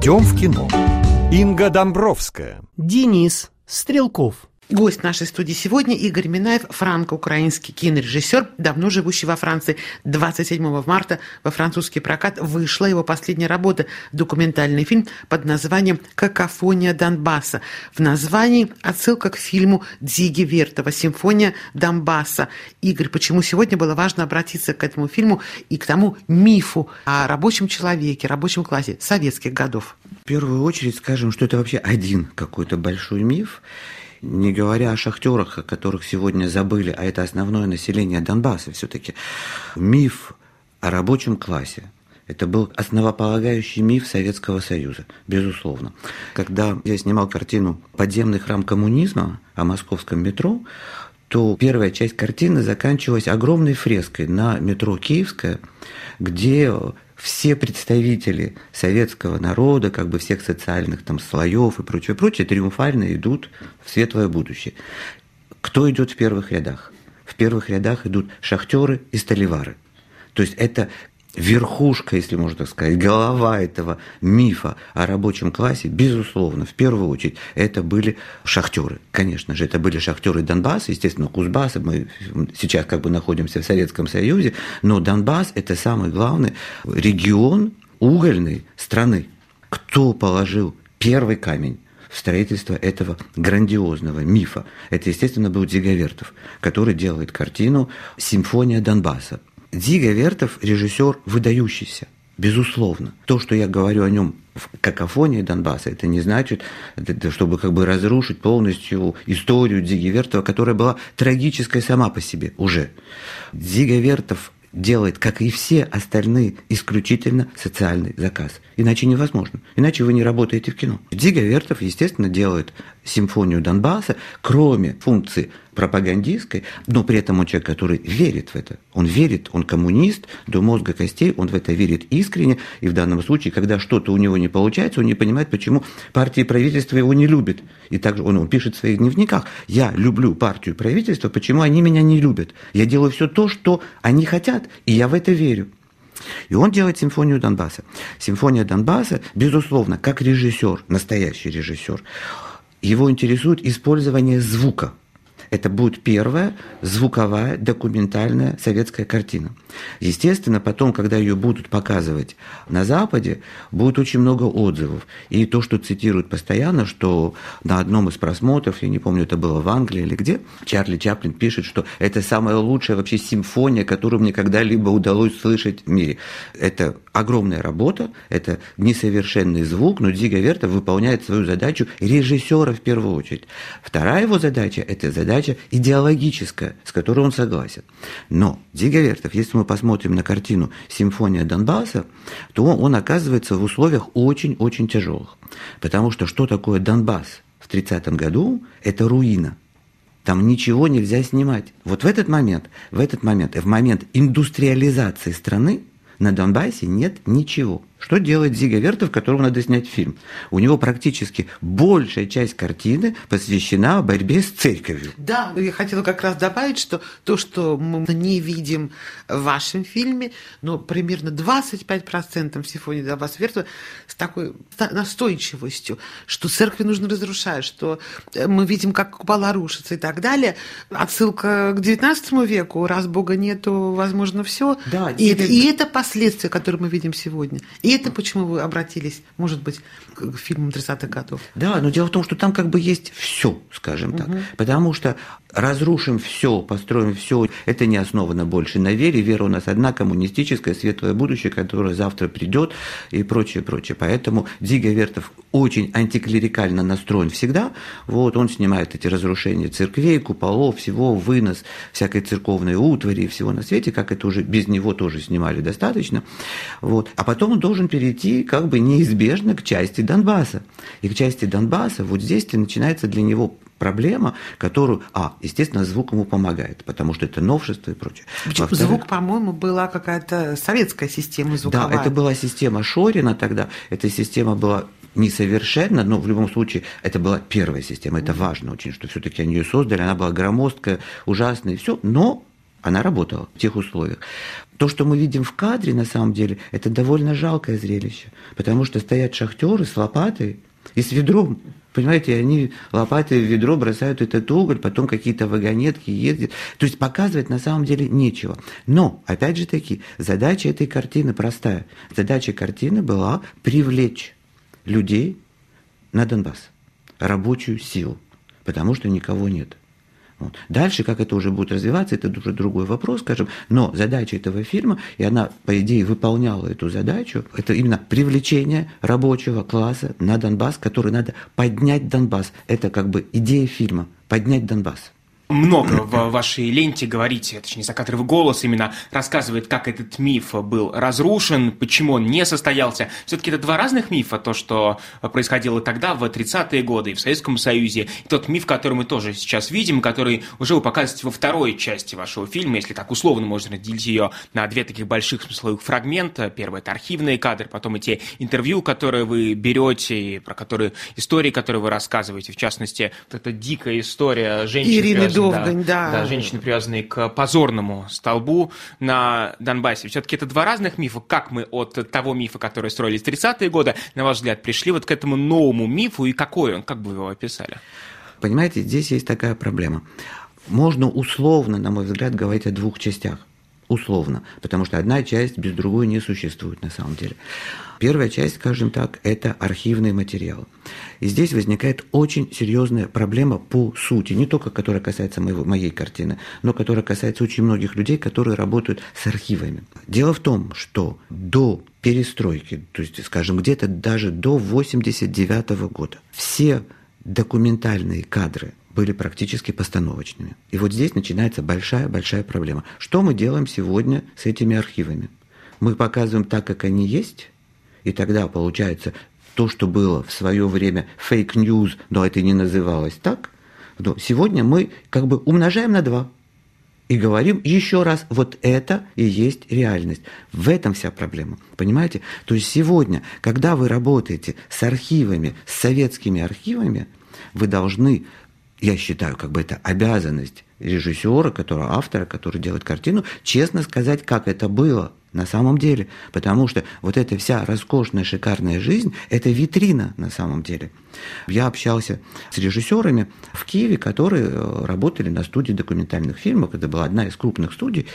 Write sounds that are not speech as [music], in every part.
Идем в кино. Инга Домбровская. Денис Стрелков. Гость нашей студии сегодня Игорь Минаев, франко-украинский кинорежиссер, давно живущий во Франции. 27 марта во французский прокат вышла его последняя работа, документальный фильм под названием «Какофония Донбасса». В названии отсылка к фильму Дзиги Вертова «Симфония Донбасса». Игорь, почему сегодня было важно обратиться к этому фильму и к тому мифу о рабочем человеке, рабочем классе советских годов? В первую очередь скажем, что это вообще один какой-то большой миф, не говоря о шахтерах, о которых сегодня забыли, а это основное население Донбасса все-таки. Миф о рабочем классе, это был основополагающий миф Советского Союза, безусловно. Когда я снимал картину «Подземный храм коммунизма» о московском метро, то первая часть картины заканчивалась огромной фреской на метро Киевское, где все представители советского народа, как бы всех социальных там слоев и прочее, прочее, триумфально идут в светлое будущее. Кто идет в первых рядах? В первых рядах идут шахтеры и столевары. То есть это верхушка, если можно так сказать, голова этого мифа о рабочем классе, безусловно, в первую очередь, это были шахтеры. Конечно же, это были шахтеры Донбасса, естественно, Кузбасса, мы сейчас как бы находимся в Советском Союзе, но Донбасс – это самый главный регион угольной страны. Кто положил первый камень в строительство этого грандиозного мифа. Это, естественно, был Дзиговертов, который делает картину «Симфония Донбасса». Дига Вертов режиссер выдающийся, безусловно. То, что я говорю о нем в какофонии Донбасса, это не значит, чтобы как бы разрушить полностью историю Диги Вертова, которая была трагической сама по себе уже. Дига Вертов делает, как и все остальные, исключительно социальный заказ. Иначе невозможно. Иначе вы не работаете в кино. Дига Вертов, естественно, делает симфонию Донбасса, кроме функции пропагандистской, но при этом он человек, который верит в это. Он верит, он коммунист до мозга костей, он в это верит искренне, и в данном случае, когда что-то у него не получается, он не понимает, почему партия и правительство его не любят. И также он, он пишет в своих дневниках, я люблю партию и правительство, почему они меня не любят? Я делаю все то, что они хотят, и я в это верю. И он делает симфонию Донбасса. Симфония Донбасса, безусловно, как режиссер, настоящий режиссер, его интересует использование звука – это будет первая звуковая документальная советская картина. Естественно, потом, когда ее будут показывать на Западе, будет очень много отзывов. И то, что цитируют постоянно, что на одном из просмотров, я не помню, это было в Англии или где, Чарли Чаплин пишет, что это самая лучшая вообще симфония, которую мне когда-либо удалось слышать в мире. Это огромная работа, это несовершенный звук, но Дзига Верта выполняет свою задачу режиссера в первую очередь. Вторая его задача – это задача идеологическая, с которой он согласен. Но Дзига Вертов, если мы посмотрим на картину «Симфония Донбасса», то он оказывается в условиях очень-очень тяжелых. Потому что что такое Донбасс в 30 году – это руина – там ничего нельзя снимать. Вот в этот момент, в этот момент, в момент индустриализации страны, на Донбассе нет ничего. Что делает Зига Вертов, которого надо снять фильм? У него практически большая часть картины посвящена борьбе с церковью. Да, я хотела как раз добавить, что то, что мы не видим в вашем фильме, но примерно 25% в симфонии Донбасса Вертова с такой настойчивостью, что церкви нужно разрушать, что э, мы видим, как купола рушатся и так далее. Отсылка к 19 веку, раз Бога нету, возможно, все. Да, и, это, и это последствия, которые мы видим сегодня. И это почему вы обратились, может быть, к фильмам 30-х годов? Да, но дело в том, что там как бы есть все, скажем так. Угу. Потому что разрушим все, построим все, это не основано больше на вере. Вера у нас одна, коммунистическая, светлое будущее, которое завтра придет и прочее, прочее. Поэтому Дига Вертов очень антиклерикально настроен всегда. Вот он снимает эти разрушения церквей, куполов, всего, вынос всякой церковной утвари и всего на свете, как это уже без него тоже снимали достаточно. Вот. А потом он должен должен перейти как бы неизбежно к части Донбасса. И к части Донбасса вот здесь начинается для него проблема, которую, а, естественно, звук ему помогает, потому что это новшество и прочее. Звук, по-моему, была какая-то советская система звуковая. Да, это была система Шорина тогда, эта система была несовершенна, но в любом случае это была первая система, это важно очень, что все-таки они ее создали, она была громоздкая, ужасная и все, но Она работала в тех условиях. То, что мы видим в кадре, на самом деле, это довольно жалкое зрелище, потому что стоят шахтеры с лопатой и с ведром. Понимаете, они лопатой в ведро бросают этот уголь, потом какие-то вагонетки ездят. То есть показывать на самом деле нечего. Но, опять же таки, задача этой картины простая. Задача картины была привлечь людей на Донбасс, рабочую силу, потому что никого нет. Вот. Дальше, как это уже будет развиваться, это уже другой вопрос, скажем. Но задача этого фильма, и она, по идее, выполняла эту задачу, это именно привлечение рабочего класса на Донбасс, который надо поднять Донбасс. Это как бы идея фильма – поднять Донбасс много в вашей ленте говорите, точнее, закадровый голос именно рассказывает, как этот миф был разрушен, почему он не состоялся. Все-таки это два разных мифа, то, что происходило тогда, в 30-е годы, и в Советском Союзе, и тот миф, который мы тоже сейчас видим, который уже вы показываете во второй части вашего фильма, если так условно можно разделить ее на две таких больших смысловых фрагмента. Первый – это архивные кадры, потом эти интервью, которые вы берете, про которые, истории, которые вы рассказываете, в частности, вот эта дикая история женщины. Довгань, да. да. женщины, привязанные к позорному столбу на Донбассе. Все-таки это два разных мифа. Как мы от того мифа, который строили в 30-е годы, на ваш взгляд, пришли вот к этому новому мифу, и какой он, как бы вы его описали? Понимаете, здесь есть такая проблема. Можно условно, на мой взгляд, говорить о двух частях условно, потому что одна часть без другой не существует на самом деле. Первая часть, скажем так, это архивный материал. И здесь возникает очень серьезная проблема по сути, не только которая касается моего, моей картины, но которая касается очень многих людей, которые работают с архивами. Дело в том, что до перестройки, то есть, скажем, где-то даже до 89 года, все документальные кадры были практически постановочными. И вот здесь начинается большая-большая проблема. Что мы делаем сегодня с этими архивами? Мы показываем так, как они есть, и тогда получается то, что было в свое время fake news, но это не называлось так, но сегодня мы как бы умножаем на два и говорим еще раз, вот это и есть реальность. В этом вся проблема, понимаете? То есть сегодня, когда вы работаете с архивами, с советскими архивами, вы должны я считаю, как бы это обязанность режиссера, которого автора, который делает картину, честно сказать, как это было на самом деле. Потому что вот эта вся роскошная, шикарная жизнь – это витрина на самом деле. Я общался с режиссерами в Киеве, которые э, работали на студии документальных фильмов. Это была одна из крупных студий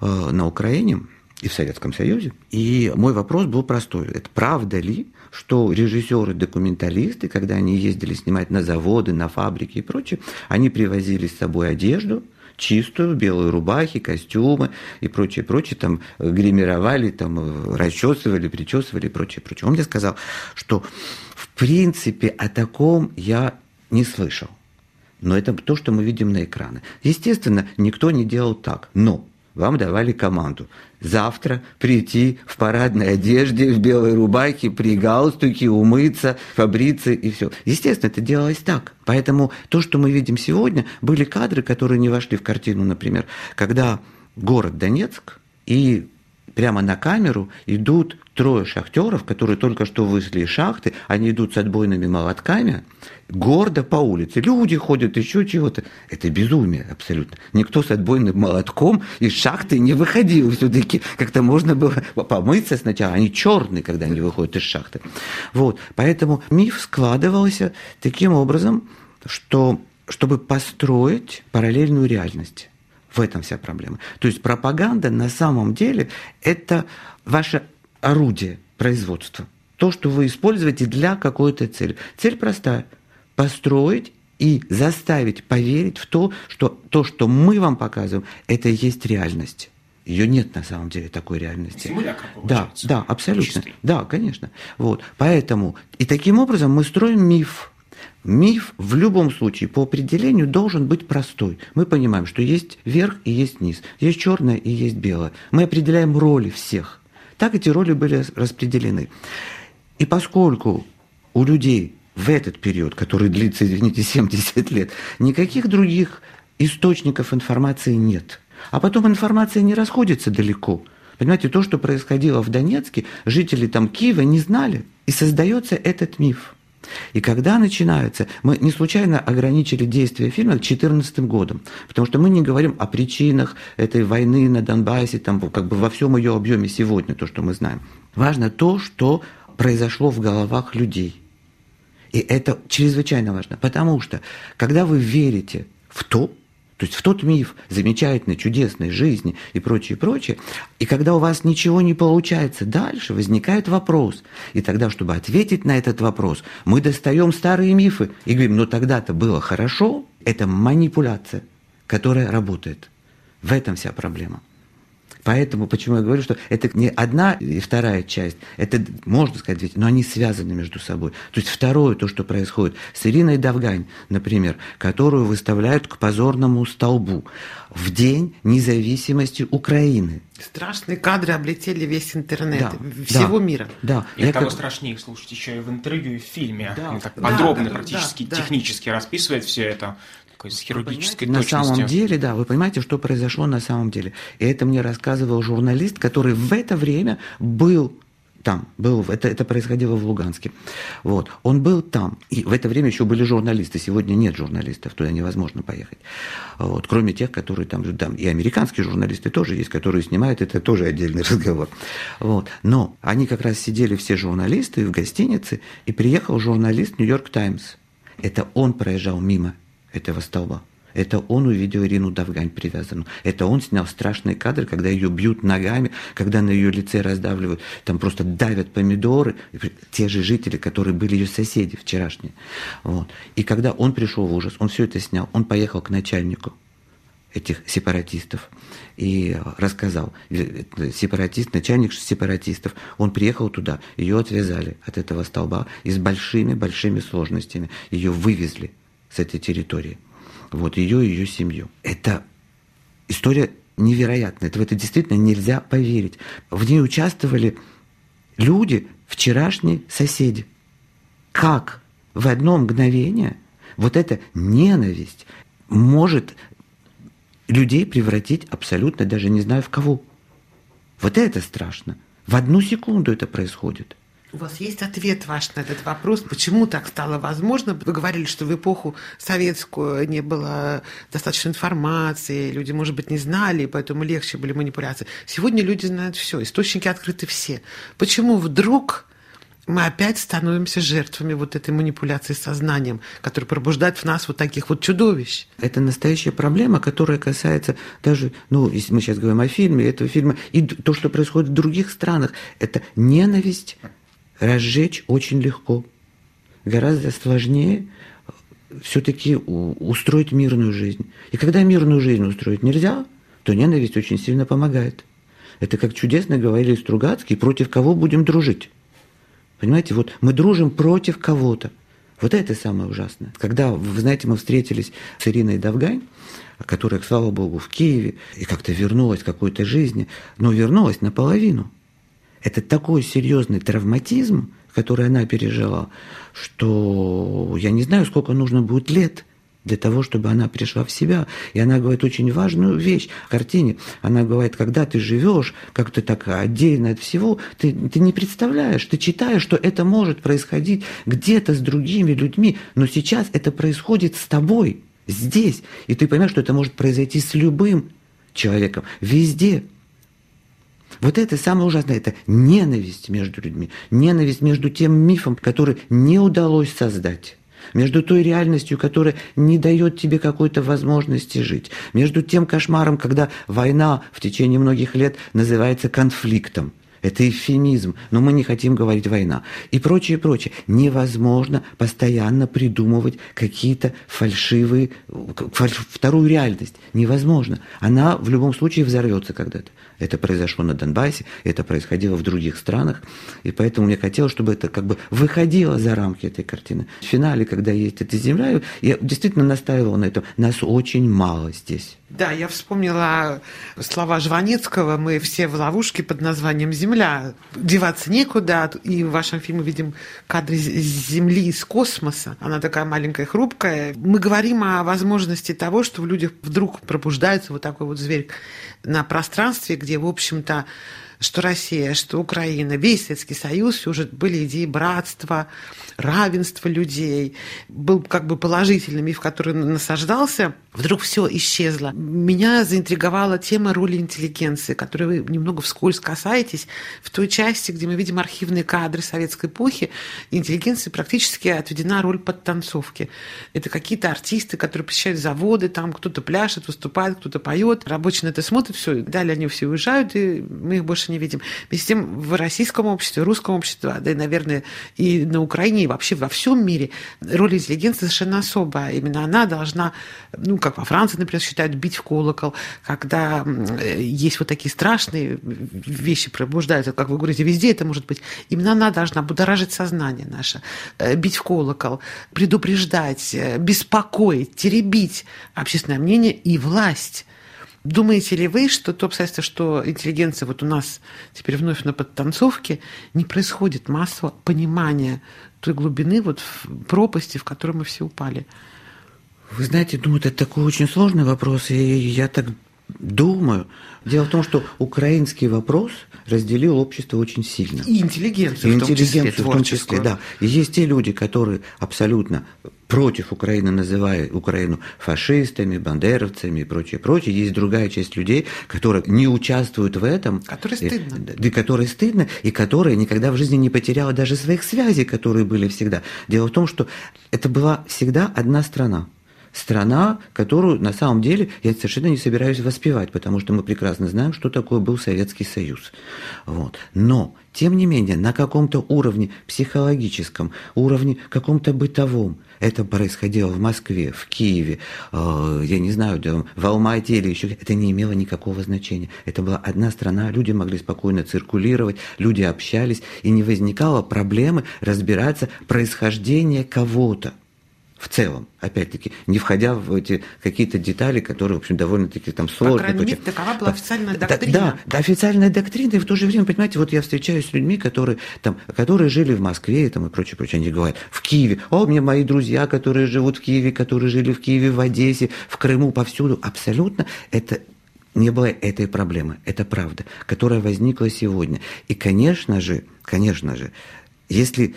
э, на Украине и в Советском Союзе. И мой вопрос был простой. Это правда ли, что режиссеры-документалисты, когда они ездили снимать на заводы, на фабрики и прочее, они привозили с собой одежду, чистую, белые рубахи, костюмы и прочее, прочее, там гримировали, там расчесывали, причесывали и прочее, прочее. Он мне сказал, что в принципе о таком я не слышал. Но это то, что мы видим на экраны. Естественно, никто не делал так. Но вам давали команду завтра прийти в парадной одежде, в белой рубахе, при галстуке, умыться, побриться и все. Естественно, это делалось так. Поэтому то, что мы видим сегодня, были кадры, которые не вошли в картину, например, когда город Донецк и прямо на камеру идут трое шахтеров, которые только что вышли из шахты, они идут с отбойными молотками, гордо по улице. Люди ходят, еще чего-то. Это безумие абсолютно. Никто с отбойным молотком из шахты не выходил. Все-таки как-то можно было помыться сначала. Они черные, когда они выходят из шахты. Вот. Поэтому миф складывался таким образом, что чтобы построить параллельную реальность. В этом вся проблема. То есть пропаганда на самом деле это ваше орудие производства. То, что вы используете для какой-то цели. Цель простая – построить и заставить поверить в то, что то, что мы вам показываем, это и есть реальность. Ее нет на самом деле такой реальности. Симулятор Да, да, абсолютно. Чистый. Да, конечно. Вот. Поэтому и таким образом мы строим миф. Миф в любом случае по определению должен быть простой. Мы понимаем, что есть верх и есть низ, есть черное и есть белое. Мы определяем роли всех. Так эти роли были распределены. И поскольку у людей в этот период, который длится, извините, [laughs] 70 лет, никаких других источников информации нет. А потом информация не расходится далеко. Понимаете, то, что происходило в Донецке, жители там Киева не знали. И создается этот миф. И когда начинается, мы не случайно ограничили действие фильма 2014 годом, потому что мы не говорим о причинах этой войны на Донбассе, там, как бы во всем ее объеме сегодня, то, что мы знаем. Важно то, что произошло в головах людей. И это чрезвычайно важно, потому что когда вы верите в то, то есть в тот миф замечательной, чудесной жизни и прочее, прочее. И когда у вас ничего не получается дальше, возникает вопрос. И тогда, чтобы ответить на этот вопрос, мы достаем старые мифы и говорим, ну тогда-то было хорошо. Это манипуляция, которая работает. В этом вся проблема. Поэтому, почему я говорю, что это не одна и вторая часть, это, можно сказать, ведь, но они связаны между собой. То есть второе, то, что происходит с Ириной Давгань, например, которую выставляют к позорному столбу в День независимости Украины. Страшные кадры облетели весь интернет да, всего да, мира. Да. И я того как... страшнее их слушать еще и в интервью, и в фильме. Да, так да, подробно, да, практически да, технически да. расписывает все это с хирургической На самом деле, да, вы понимаете, что произошло на самом деле. И это мне рассказывал журналист, который в это время был там, был, это, это происходило в Луганске. Вот. Он был там. И в это время еще были журналисты. Сегодня нет журналистов, туда невозможно поехать. Вот. Кроме тех, которые там, там, и американские журналисты тоже есть, которые снимают, это тоже отдельный [laughs] разговор. Вот. Но они как раз сидели все журналисты в гостинице, и приехал журналист Нью-Йорк Таймс. Это он проезжал мимо этого столба. Это он увидел Ирину Давгань привязанную. Это он снял страшные кадры, когда ее бьют ногами, когда на ее лице раздавливают, там просто давят помидоры. Те же жители, которые были ее соседи вчерашние. Вот. И когда он пришел в ужас, он все это снял, он поехал к начальнику этих сепаратистов и рассказал. Сепаратист, начальник сепаратистов, он приехал туда, ее отвязали от этого столба и с большими-большими сложностями ее вывезли с этой территории. Вот ее и ее семью. Это история невероятная. Это в это действительно нельзя поверить. В ней участвовали люди, вчерашние соседи. Как в одно мгновение вот эта ненависть может людей превратить абсолютно даже не знаю в кого. Вот это страшно. В одну секунду это происходит. У вас есть ответ ваш на этот вопрос? Почему так стало возможно? Вы говорили, что в эпоху советскую не было достаточно информации, люди, может быть, не знали, поэтому легче были манипуляции. Сегодня люди знают все, источники открыты все. Почему вдруг мы опять становимся жертвами вот этой манипуляции сознанием, которая пробуждает в нас вот таких вот чудовищ. Это настоящая проблема, которая касается даже, ну, если мы сейчас говорим о фильме, этого фильма, и то, что происходит в других странах, это ненависть разжечь очень легко. Гораздо сложнее все-таки устроить мирную жизнь. И когда мирную жизнь устроить нельзя, то ненависть очень сильно помогает. Это как чудесно говорили Стругацкий, против кого будем дружить. Понимаете, вот мы дружим против кого-то. Вот это самое ужасное. Когда, вы знаете, мы встретились с Ириной Давгань, которая, слава богу, в Киеве, и как-то вернулась к какой-то жизни, но вернулась наполовину – это такой серьезный травматизм, который она пережила, что я не знаю, сколько нужно будет лет для того, чтобы она пришла в себя. И она говорит очень важную вещь в картине. Она говорит, когда ты живешь как-то так отдельно от всего, ты, ты не представляешь, ты читаешь, что это может происходить где-то с другими людьми, но сейчас это происходит с тобой, здесь. И ты понимаешь, что это может произойти с любым человеком, везде. Вот это самое ужасное, это ненависть между людьми, ненависть между тем мифом, который не удалось создать между той реальностью, которая не дает тебе какой-то возможности жить, между тем кошмаром, когда война в течение многих лет называется конфликтом. Это эвфемизм, но мы не хотим говорить война. И прочее, прочее. Невозможно постоянно придумывать какие-то фальшивые, вторую реальность. Невозможно. Она в любом случае взорвется когда-то. Это произошло на Донбассе, это происходило в других странах, и поэтому мне хотелось, чтобы это как бы выходило за рамки этой картины. В финале, когда есть эта земля, я действительно настаивал на этом. Нас очень мало здесь. Да, я вспомнила слова Жванецкого. Мы все в ловушке под названием «Земля». Деваться некуда. И в вашем фильме видим кадры Земли из космоса. Она такая маленькая, хрупкая. Мы говорим о возможности того, что в людях вдруг пробуждается вот такой вот зверь на пространстве, где, в общем-то, что Россия, что Украина, весь Советский Союз, уже были идеи братства, равенства людей. Был как бы положительный миф, который насаждался. Вдруг все исчезло. Меня заинтриговала тема роли интеллигенции, которой вы немного вскользь касаетесь. В той части, где мы видим архивные кадры советской эпохи, интеллигенции практически отведена роль подтанцовки. Это какие-то артисты, которые посещают заводы, там кто-то пляшет, выступает, кто-то поет. Рабочие на это смотрят, все, далее они все уезжают, и мы их больше не видим. Вместе в российском обществе, русском обществе, да и, наверное, и на Украине, и вообще во всем мире роль интеллигенции совершенно особая. Именно она должна, ну, как во Франции, например, считают, бить в колокол, когда есть вот такие страшные вещи пробуждаются, как вы говорите, везде это может быть. Именно она должна будоражить сознание наше, э, бить в колокол, предупреждать, э, беспокоить, теребить общественное мнение и власть. Думаете ли вы, что то обстоятельство, что интеллигенция вот у нас теперь вновь на подтанцовке, не происходит массового понимания той глубины вот в пропасти, в которой мы все упали? Вы знаете, ну, это такой очень сложный вопрос, и я так думаю. Дело в том, что украинский вопрос разделил общество очень сильно. И интеллигенцию, и в том интеллигенцию числе, в том числе, да. И есть те люди, которые абсолютно против Украины, называя Украину фашистами, бандеровцами и прочее, прочее. Есть другая часть людей, которые не участвуют в этом. Которые стыдно. И, и которые стыдно, и которые никогда в жизни не потеряла даже своих связей, которые были всегда. Дело в том, что это была всегда одна страна страна, которую на самом деле я совершенно не собираюсь воспевать, потому что мы прекрасно знаем, что такое был Советский Союз. Вот. Но, тем не менее, на каком-то уровне психологическом, уровне каком-то бытовом, это происходило в Москве, в Киеве, э, я не знаю, да, в Алмате или еще, это не имело никакого значения. Это была одна страна, люди могли спокойно циркулировать, люди общались, и не возникало проблемы разбираться происхождение кого-то в целом, опять-таки, не входя в эти какие-то детали, которые, в общем, довольно-таки там сложные. По крайней мере, такова была официальная доктрина. Да, да, официальная доктрина, и в то же время, понимаете, вот я встречаюсь с людьми, которые, там, которые жили в Москве там, и прочее, прочее, они говорят, в Киеве, о, мне мои друзья, которые живут в Киеве, которые жили в Киеве, в Одессе, в Крыму, повсюду, абсолютно это не было этой проблемы, это правда, которая возникла сегодня. И, конечно же, конечно же, если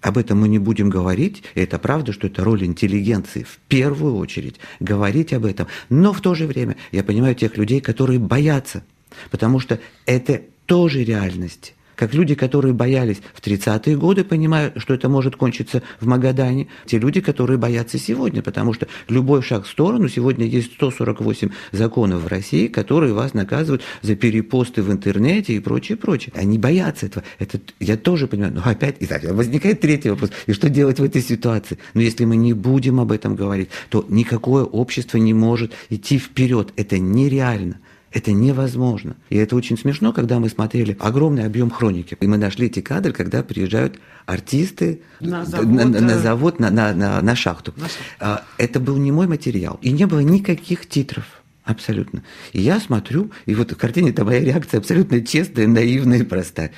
об этом мы не будем говорить, и это правда, что это роль интеллигенции. В первую очередь, говорить об этом. Но в то же время я понимаю тех людей, которые боятся, потому что это тоже реальность как люди, которые боялись в 30-е годы, понимая, что это может кончиться в Магадане, те люди, которые боятся сегодня, потому что любой шаг в сторону, сегодня есть 148 законов в России, которые вас наказывают за перепосты в интернете и прочее, прочее. Они боятся этого. Это я тоже понимаю. Но опять, и так, возникает третий вопрос. И что делать в этой ситуации? Но если мы не будем об этом говорить, то никакое общество не может идти вперед. Это нереально. Это невозможно. И это очень смешно, когда мы смотрели огромный объем хроники. И мы нашли эти кадры, когда приезжают артисты на завод, на, да. на, завод, на, на, на, на шахту. На шахту. А, Это был не мой материал. И не было никаких титров. Абсолютно. И я смотрю, и вот в картине это моя реакция абсолютно честная, наивная и простая.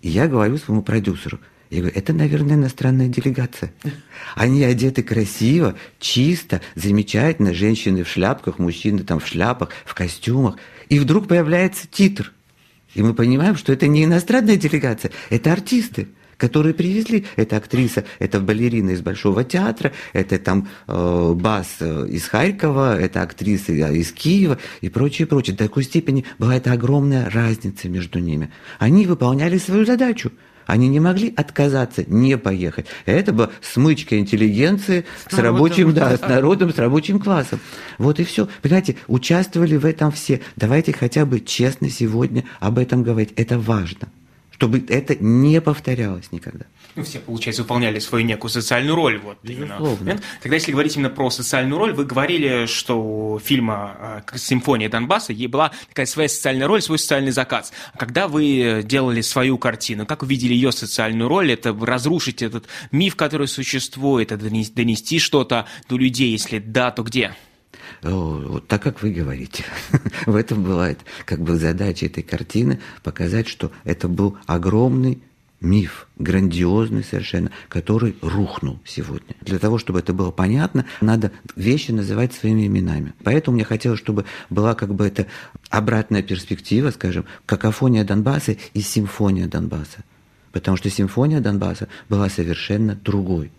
И я говорю своему продюсеру, я говорю, это, наверное, иностранная делегация. Они одеты красиво, чисто, замечательно. Женщины в шляпках, мужчины там в шляпах, в костюмах. И вдруг появляется титр. И мы понимаем, что это не иностранная делегация, это артисты которые привезли. Это актриса, это балерина из Большого театра, это там э, бас э, из Харькова, это актриса из Киева и прочее, прочее. До такой степени была эта огромная разница между ними. Они выполняли свою задачу. Они не могли отказаться, не поехать. Это была смычка интеллигенции с, С рабочим, да. с народом, с рабочим классом. Вот и все. Понимаете, участвовали в этом все. Давайте хотя бы честно сегодня об этом говорить. Это важно. Чтобы это не повторялось никогда. Ну, все, получается, выполняли свою некую социальную роль. Вот. Безусловно. Тогда, если говорить именно про социальную роль, вы говорили, что у фильма э, «Симфония Донбасса» ей была такая своя социальная роль, свой социальный заказ. А Когда вы делали свою картину, как вы видели ее социальную роль? Это разрушить этот миф, который существует, это донес- донести что-то до людей? Если да, то где? Вот так, как вы говорите. [laughs] В этом была как бы задача этой картины показать, что это был огромный миф, грандиозный совершенно, который рухнул сегодня. Для того, чтобы это было понятно, надо вещи называть своими именами. Поэтому мне хотелось, чтобы была как бы эта обратная перспектива, скажем, какофония Донбасса и симфония Донбасса. Потому что симфония Донбасса была совершенно другой.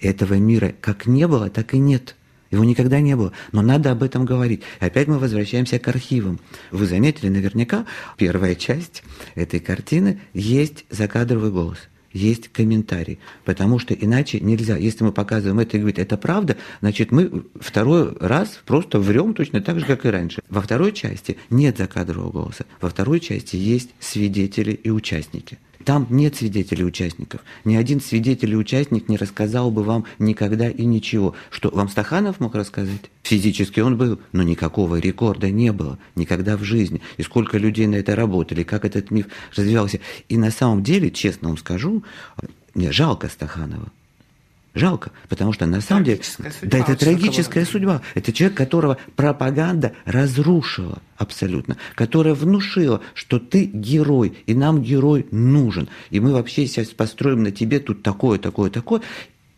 Этого мира как не было, так и нет. Его никогда не было. Но надо об этом говорить. Опять мы возвращаемся к архивам. Вы заметили наверняка, первая часть этой картины есть закадровый голос есть комментарий, потому что иначе нельзя. Если мы показываем это и говорим, это правда, значит, мы второй раз просто врем точно так же, как и раньше. Во второй части нет закадрового голоса, во второй части есть свидетели и участники. Там нет свидетелей участников. Ни один свидетель и участник не рассказал бы вам никогда и ничего. Что вам Стаханов мог рассказать? Физически он был, но никакого рекорда не было никогда в жизни. И сколько людей на это работали, как этот миф развивался. И на самом деле, честно вам скажу, мне жалко Стаханова. Жалко, потому что на самом деле... Судьба, да, это трагическая судьба. Это человек, которого пропаганда разрушила абсолютно, которая внушила, что ты герой, и нам герой нужен. И мы вообще сейчас построим на тебе тут такое, такое, такое.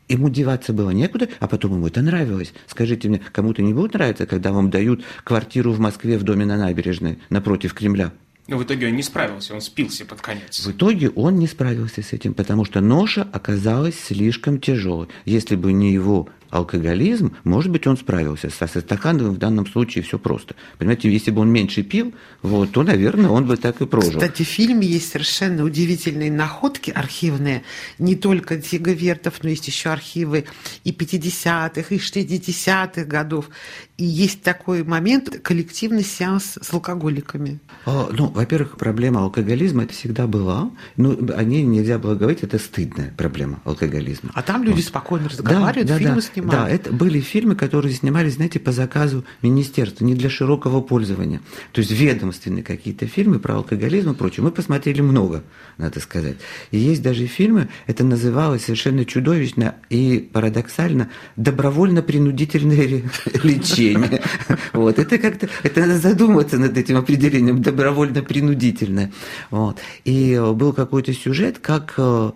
Ему деваться было некуда, а потом ему это нравилось. Скажите мне, кому-то не будет нравиться, когда вам дают квартиру в Москве в доме на набережной напротив Кремля? Но в итоге он не справился, он спился под конец. В итоге он не справился с этим, потому что ноша оказалась слишком тяжелой. Если бы не его алкоголизм, может быть, он справился. Со Стахановым в данном случае все просто. Понимаете, если бы он меньше пил, вот, то, наверное, он бы так и прожил. Кстати, в фильме есть совершенно удивительные находки архивные. Не только Дига Вертов, но есть еще архивы и 50-х, и 60-х годов. И есть такой момент, коллективный сеанс с алкоголиками. А, ну, во-первых, проблема алкоголизма это всегда была. Ну, о ней нельзя было говорить, это стыдная проблема алкоголизма. А там люди вот. спокойно разговаривают, да, фильмы да, снимают. Да, это были фильмы, которые снимались, знаете, по заказу министерства, не для широкого пользования. То есть ведомственные какие-то фильмы про алкоголизм и прочее. Мы посмотрели много, надо сказать. И есть даже фильмы, это называлось совершенно чудовищно и парадоксально добровольно-принудительное [laughs] лечение. [laughs] Вот. Это как-то, это надо задуматься над этим определением добровольно-принудительное. Вот. И был какой-то сюжет, как э,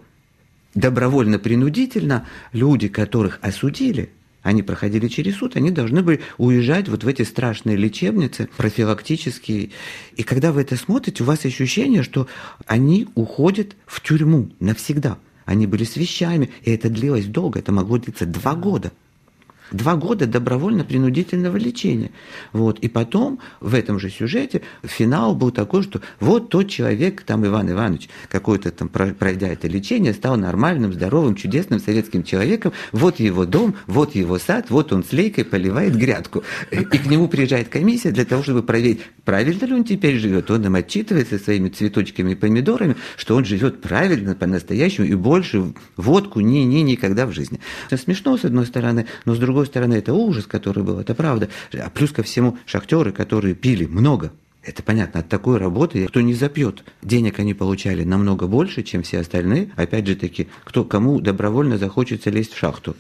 добровольно-принудительно люди, которых осудили, они проходили через суд, они должны были уезжать вот в эти страшные лечебницы профилактические. И когда вы это смотрите, у вас ощущение, что они уходят в тюрьму навсегда. Они были с вещами, и это длилось долго, это могло длиться два года. Два года добровольно-принудительного лечения. Вот. И потом в этом же сюжете финал был такой, что вот тот человек, там Иван Иванович, какой-то там, пройдя это лечение, стал нормальным, здоровым, чудесным советским человеком. Вот его дом, вот его сад, вот он с лейкой поливает грядку. И к нему приезжает комиссия для того, чтобы проверить, правильно ли он теперь живет. Он им отчитывается своими цветочками и помидорами, что он живет правильно, по-настоящему, и больше водку ни-ни никогда в жизни. Смешно, с одной стороны, но с другой другой стороны, это ужас, который был, это правда. А плюс ко всему шахтеры, которые пили много, это понятно, от такой работы кто не запьет. Денег они получали намного больше, чем все остальные. Опять же таки, кто, кому добровольно захочется лезть в шахту.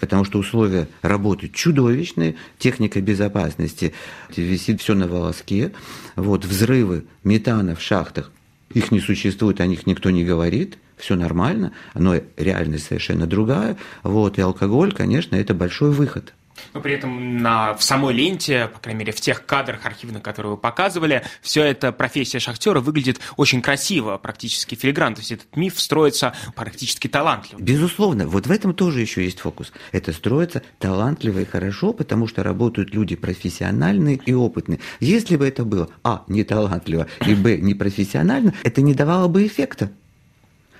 Потому что условия работы чудовищные, техника безопасности висит все на волоске. Вот, взрывы метана в шахтах, их не существует, о них никто не говорит все нормально, но реальность совершенно другая. Вот, и алкоголь, конечно, это большой выход. Но при этом на, в самой ленте, по крайней мере, в тех кадрах архивных, которые вы показывали, все это профессия шахтера выглядит очень красиво, практически филигран. То есть этот миф строится практически талантливо. Безусловно. Вот в этом тоже еще есть фокус. Это строится талантливо и хорошо, потому что работают люди профессиональные и опытные. Если бы это было, а, не талантливо, и, б, не профессионально, это не давало бы эффекта.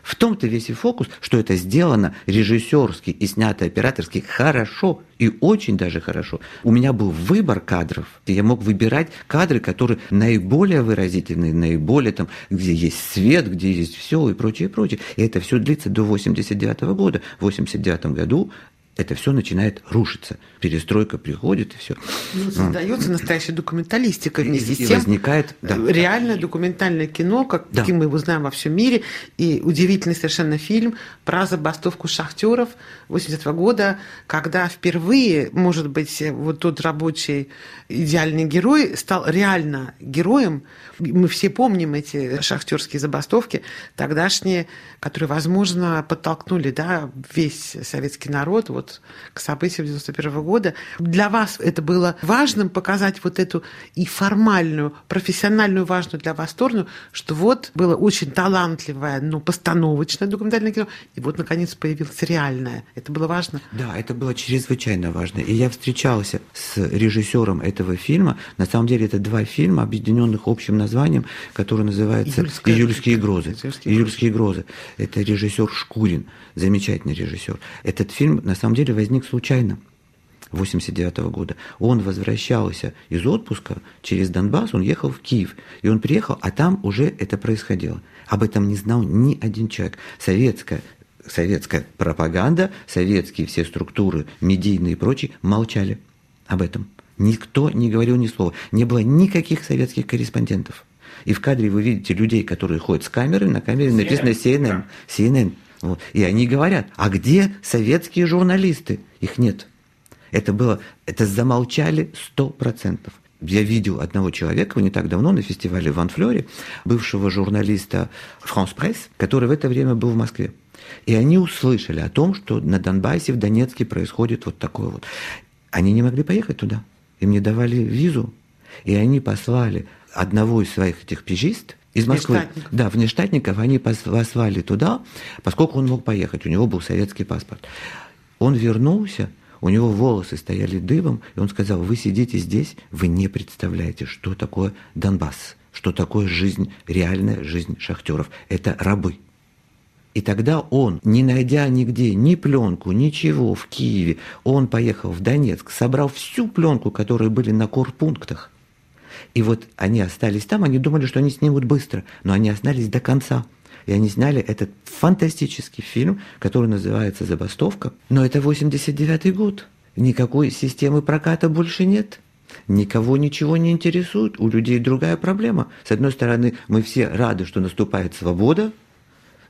В том-то весь и фокус, что это сделано режиссерски и снято операторски хорошо и очень даже хорошо. У меня был выбор кадров. Я мог выбирать кадры, которые наиболее выразительные, наиболее там, где есть свет, где есть все и прочее, прочее. И это все длится до 89 года. В 89 году это все начинает рушиться. Перестройка приходит, и все. Ну, создается настоящая документалистика вместе И с тем. возникает, да. Реальное документальное кино, как, Да. мы его знаем во всем мире. И удивительный совершенно фильм про забастовку шахтеров 80 года, когда впервые, может быть, вот тот рабочий идеальный герой стал реально героем. Мы все помним эти шахтерские забастовки тогдашние, которые, возможно, подтолкнули да, весь советский народ вот, к событиям 91 года. Для вас это было важным показать вот эту и формальную, профессиональную, важную для вас сторону, что вот было очень талантливое, но постановочное документальное кино, и вот, наконец, появилось реальное. Это было важно? Да, это было чрезвычайно важно. И я встречался с режиссером этого фильма. На самом деле это два фильма, объединенных общим названием, который называется «Июльская- «Июльские грозы». «Июльские «Июльские грозы». Это режиссер Шкурин, замечательный режиссер. Этот фильм на самом деле возник случайно. 89 года. Он возвращался из отпуска через Донбасс, он ехал в Киев. И он приехал, а там уже это происходило. Об этом не знал ни один человек. Советская советская пропаганда, советские все структуры, медийные и прочие, молчали об этом. Никто не говорил ни слова. Не было никаких советских корреспондентов. И в кадре вы видите людей, которые ходят с камерой, на камере написано CNN. CNN. Вот. И они говорят, а где советские журналисты? Их нет. Это было, это замолчали сто процентов. Я видел одного человека не так давно на фестивале в Анфлёре, бывшего журналиста France Press, который в это время был в Москве. И они услышали о том, что на Донбассе, в Донецке происходит вот такое вот. Они не могли поехать туда. Им не давали визу. И они послали одного из своих этих пижист из Москвы. Внештатников. Да, внештатников они послали туда, поскольку он мог поехать. У него был советский паспорт. Он вернулся, у него волосы стояли дыбом, и он сказал, вы сидите здесь, вы не представляете, что такое Донбасс, что такое жизнь, реальная жизнь шахтеров. Это рабы. И тогда он, не найдя нигде ни пленку, ничего в Киеве, он поехал в Донецк, собрал всю пленку, которые были на корпунктах. И вот они остались там, они думали, что они снимут быстро, но они остались до конца. И они сняли этот фантастический фильм, который называется «Забастовка». Но это 89 год. Никакой системы проката больше нет. Никого ничего не интересует. У людей другая проблема. С одной стороны, мы все рады, что наступает свобода.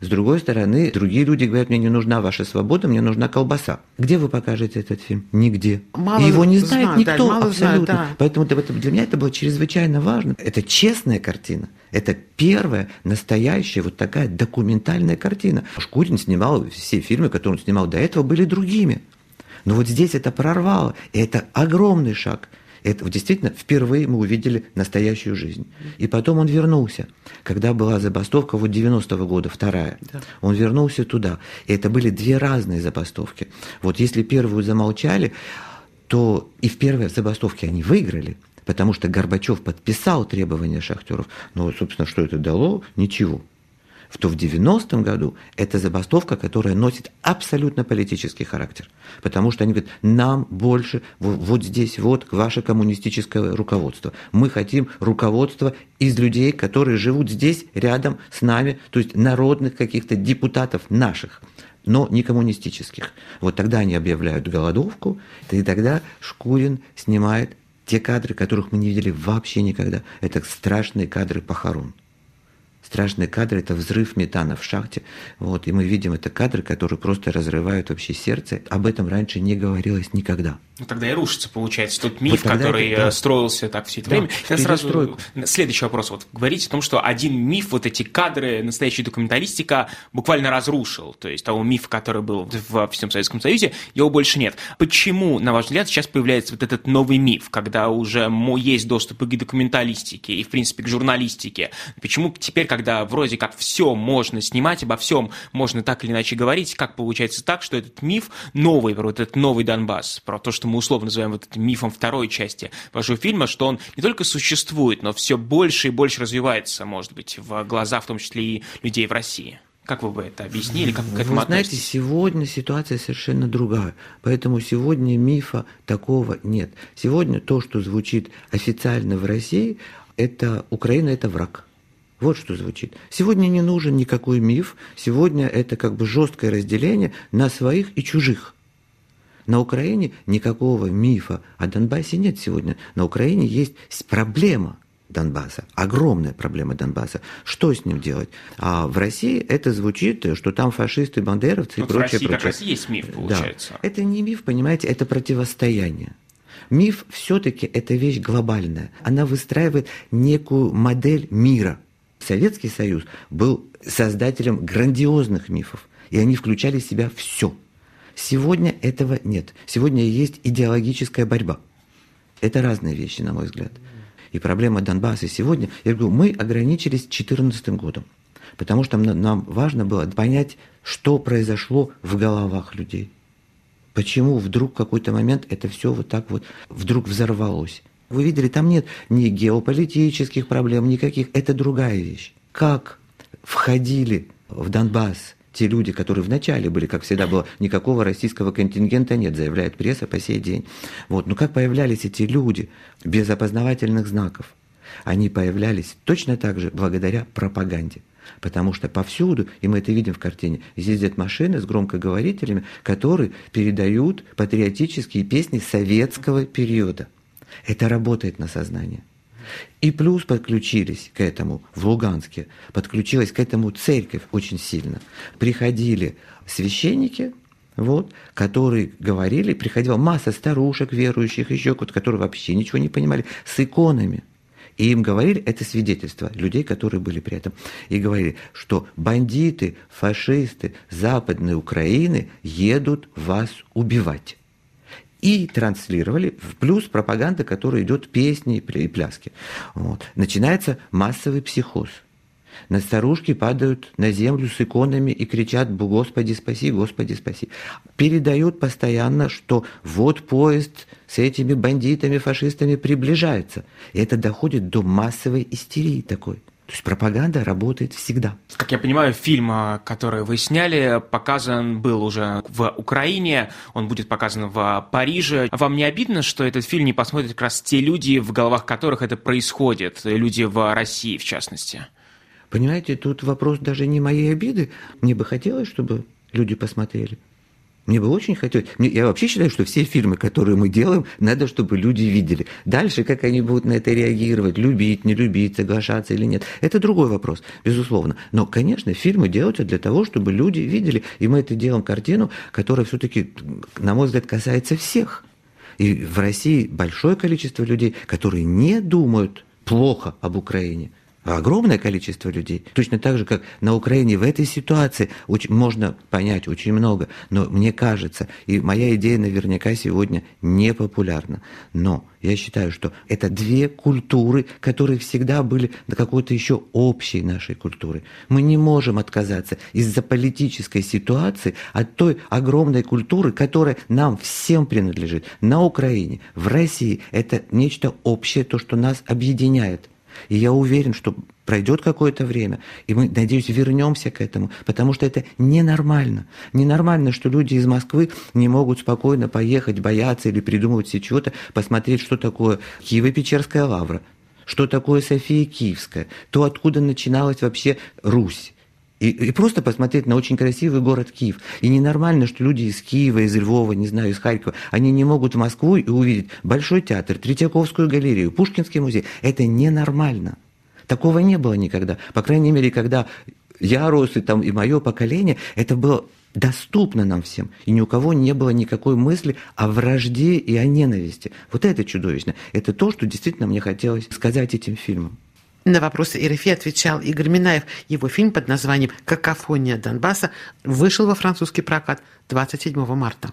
С другой стороны, другие люди говорят, мне не нужна ваша свобода, мне нужна колбаса. Где вы покажете этот фильм? Нигде. Мало И его не знает знают, да, никто знают, абсолютно. да. Поэтому это- это- для меня это было чрезвычайно важно. Это честная картина. Это первая настоящая вот такая документальная картина. Шкурин снимал, все фильмы, которые он снимал до этого, были другими. Но вот здесь это прорвало. И это огромный шаг. Это действительно впервые мы увидели настоящую жизнь. И потом он вернулся. Когда была забастовка вот 90-го года, вторая, он вернулся туда. И это были две разные забастовки. Вот если первую замолчали, то и в первой забастовке они выиграли, потому что Горбачев подписал требования шахтеров. Но, собственно, что это дало? Ничего. В то в 90-м году это забастовка, которая носит абсолютно политический характер. Потому что они говорят, нам больше вот, здесь вот ваше коммунистическое руководство. Мы хотим руководства из людей, которые живут здесь, рядом с нами, то есть народных каких-то депутатов наших но не коммунистических. Вот тогда они объявляют голодовку, и тогда Шкурин снимает те кадры, которых мы не видели вообще никогда. Это страшные кадры похорон. Страшные кадры – это взрыв метана в шахте. Вот, и мы видим это кадры, которые просто разрывают вообще сердце. Об этом раньше не говорилось никогда. Ну, тогда и рушится, получается, тот миф, Вот который это- да. строился так все это Да, время. Я сразу... Следующий вопрос. Вот говорите о том, что один миф, вот эти кадры, настоящая документалистика буквально разрушил. То есть того мифа, который был во всем Советском Союзе, его больше нет. Почему, на ваш взгляд, сейчас появляется вот этот новый миф, когда уже есть доступ и к документалистике, и, в принципе, к журналистике? Почему теперь, когда вроде как все можно снимать, обо всем можно так или иначе говорить, как получается так, что этот миф новый, про вот этот новый Донбасс, про то, что мы условно называем вот этим мифом второй части вашего фильма, что он не только существует, но все больше и больше развивается, может быть, в глазах, в том числе и людей в России. Как вы бы это объяснили, как к этому Вы знаете, относитесь? сегодня ситуация совершенно другая. Поэтому сегодня мифа такого нет. Сегодня то, что звучит официально в России, это Украина – это враг. Вот что звучит. Сегодня не нужен никакой миф. Сегодня это как бы жесткое разделение на своих и чужих. На Украине никакого мифа о Донбассе нет сегодня. На Украине есть проблема Донбасса, огромная проблема Донбасса. Что с ним делать? А в России это звучит, что там фашисты, бандеровцы вот и прочее. В России прочее. как раз есть миф, получается. Да. Это не миф, понимаете, это противостояние. Миф все-таки это вещь глобальная. Она выстраивает некую модель мира. Советский Союз был создателем грандиозных мифов, и они включали в себя все. Сегодня этого нет. Сегодня есть идеологическая борьба. Это разные вещи, на мой взгляд. И проблема Донбасса сегодня, я говорю, мы ограничились 2014 годом, потому что нам важно было понять, что произошло в головах людей. Почему вдруг в какой-то момент это все вот так вот вдруг взорвалось? Вы видели, там нет ни геополитических проблем, никаких. Это другая вещь. Как входили в Донбасс те люди, которые вначале были, как всегда было, никакого российского контингента нет, заявляет пресса по сей день. Вот. Но как появлялись эти люди без опознавательных знаков? Они появлялись точно так же благодаря пропаганде. Потому что повсюду, и мы это видим в картине, ездят машины с громкоговорителями, которые передают патриотические песни советского периода. Это работает на сознание. И плюс подключились к этому в Луганске, подключилась к этому церковь очень сильно. Приходили священники, вот, которые говорили, приходила масса старушек верующих, еще которые вообще ничего не понимали, с иконами. И им говорили, это свидетельство людей, которые были при этом, и говорили, что бандиты, фашисты Западной Украины едут вас убивать и транслировали, в плюс пропаганда, которая идет песни и пляски. Вот. Начинается массовый психоз. На старушки падают на землю с иконами и кричат «Господи, спаси, Господи, спаси». Передают постоянно, что вот поезд с этими бандитами, фашистами приближается. И это доходит до массовой истерии такой. То есть пропаганда работает всегда. Как я понимаю, фильм, а, который вы сняли, показан был уже в Украине, он будет показан в Париже. Вам не обидно, что этот фильм не посмотрят как раз те люди, в головах которых это происходит, люди в России в частности? Понимаете, тут вопрос даже не моей обиды. Мне бы хотелось, чтобы люди посмотрели. Мне бы очень хотелось. Я вообще считаю, что все фильмы, которые мы делаем, надо, чтобы люди видели. Дальше, как они будут на это реагировать, любить, не любить, соглашаться или нет, это другой вопрос, безусловно. Но, конечно, фильмы делаются для того, чтобы люди видели. И мы это делаем картину, которая все-таки, на мой взгляд, касается всех. И в России большое количество людей, которые не думают плохо об Украине – огромное количество людей. Точно так же, как на Украине в этой ситуации очень, можно понять очень много. Но мне кажется, и моя идея наверняка сегодня не популярна. Но я считаю, что это две культуры, которые всегда были до какой-то еще общей нашей культуры. Мы не можем отказаться из-за политической ситуации от той огромной культуры, которая нам всем принадлежит. На Украине, в России это нечто общее, то, что нас объединяет. И я уверен, что пройдет какое-то время, и мы, надеюсь, вернемся к этому, потому что это ненормально. Ненормально, что люди из Москвы не могут спокойно поехать, бояться или придумывать себе чего-то, посмотреть, что такое Киево-Печерская лавра, что такое София Киевская, то, откуда начиналась вообще Русь. И, и просто посмотреть на очень красивый город Киев. И ненормально, что люди из Киева, из Львова, не знаю, из Харькова, они не могут в Москву и увидеть Большой театр, Третьяковскую галерею, Пушкинский музей. Это ненормально. Такого не было никогда. По крайней мере, когда я рос, и, там, и мое поколение, это было доступно нам всем. И ни у кого не было никакой мысли о вражде и о ненависти. Вот это чудовищно. Это то, что действительно мне хотелось сказать этим фильмом. На вопросы РФИ отвечал Игорь Минаев. Его фильм под названием «Какофония Донбасса» вышел во французский прокат 27 марта.